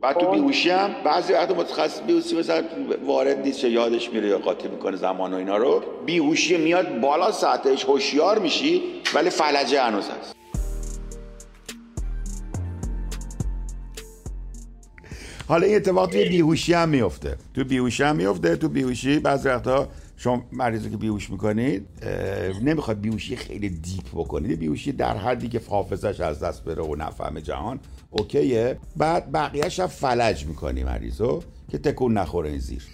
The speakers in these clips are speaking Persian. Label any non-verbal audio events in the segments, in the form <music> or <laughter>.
بعد تو خب. بیهوشی هم بعضی وقت متخصص بیهوشی مثلا وارد نیست یا یادش میره یا قاطی می‌کنه زمان و اینا رو بیهوشی میاد بالا سطحش هوشیار میشی ولی فلجه هنوز هست حالا این اتفاق توی بیهوشی هم میفته تو بیهوشی هم میفته تو بیهوشی بعضی وقتا شما مریضی که بیهوش می‌کنید نمی‌خواد بیهوشی خیلی دیپ بکنید. بیهوشی در حدی که حافظش از دست بره و نفهم جهان اوکیه. بعد بقیهش هم فلج می‌کنی مریضو که تکون نخوره این زیر. <laughs>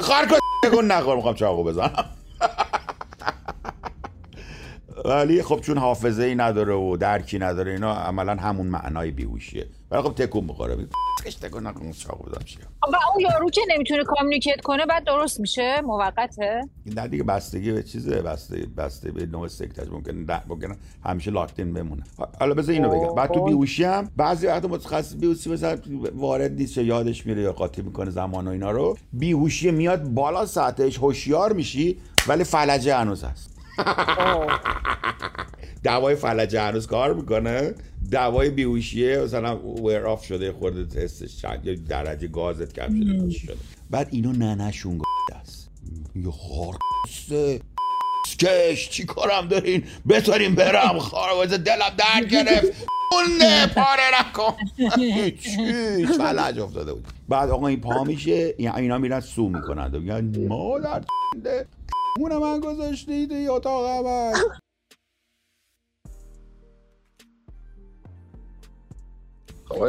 خار کن تکون نخور می‌خوام چاقو بزنم. ولی خب چون حافظه ای نداره و درکی نداره اینا عملا همون معنای بیهوشیه. ولی خب تکون بخوره کش تکون نکن بزنم چیه و اون یارو که نمی‌تونه کامیونیکیت کنه بعد درست میشه؟ موقته؟ نه دیگه بستگی به چیزه. بستگی بستگی به نوع سکتش ممکن نه ممکن همیشه لاکتین بمونه. حالا بذار اینو بگم. بعد تو بیهوشی هم بعضی وقت متخصص بیهوشی مثلا وارد نیست یا یادش میره یا قاطی می‌کنه زمان و اینا رو. بیهوشی میاد بالا سطحش هوشیار میشی ولی فلجه هنوز هست. دوای فلجه هنوز کار می‌کنه؟ دوای بیهوشیه مثلا ویر آف شده خورده تستش چند یا درجه گازت کم شده چی شده بعد اینو ننشون گفته است. یه خار کش چی کارم دارین؟ بتاریم برم. خار دلم درد گرفت. اون پاره نکن. هیچ فلج افتاده بود. بعد آقا این پا میشه. اینا میرن سو می‌کنند. و میگن مادر مونه من گذاشتی توی اتاق عمل.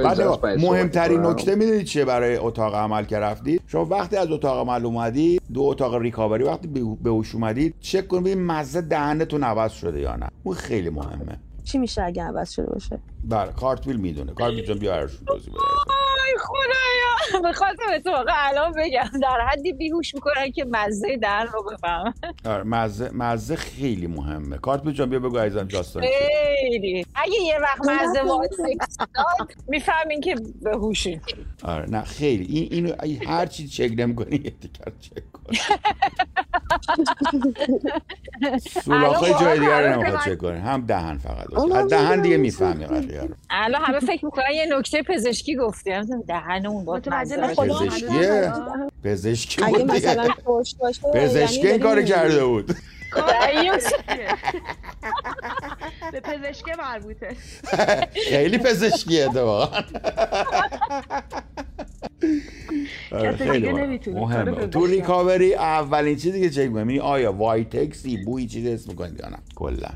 بعد مهمترین نکته می‌دونید چیه برای اتاق عمل که رفتید شما وقتی از اتاق عمل اومدی دو اتاق ریکاوری وقتی به هوش اومدید چک کن ببین مزه دهنتون عوض شده یا نه. اون خیلی مهمه. چی میشه اگه عوض شده باشه؟ بله کارتویل می‌دونه. کارتویل جان بیا توضیح بده. آی خدایا <laughs> می‌خواستم به تو الان بگم. در حدی بیهوش می‌کنن که مزه دهن رو بفهم آره مزه مزه خیلی مهمه. کارتویل جان بیا بگو عزیزم جاستان خیلی. اگه یه وقت مزه واسه می‌فهمین که به هوشی آره نه خیلی. این اینو هر چی چک نمی‌کنی یه تیکر چک کن. <laughs> سولاخای جای دیگر رو نمی‌خواد چک کنی هم دهن فقط. از دهن دیگه می‌فهمی قضیه رو. الان همه فکر می‌کنن یه نکته پزشکی گفتی. دهن اون با پزشکیه پزشکی؟ اگه بود دیگه. مثلا خوش باشه پزشکی این کار کرده بود. <laughs> به پزشکی مربوطه. <laughs> خیلی پزشکیه اتفاقا. <laughs> کسی دیگه مهم. نمی‌تونه. مهمه تو. ریکاوری اولین چیزی که چک می‌کنی آیا وایتکسی بوی چیزی اسم می‌کنید یا نه کلا <laughs>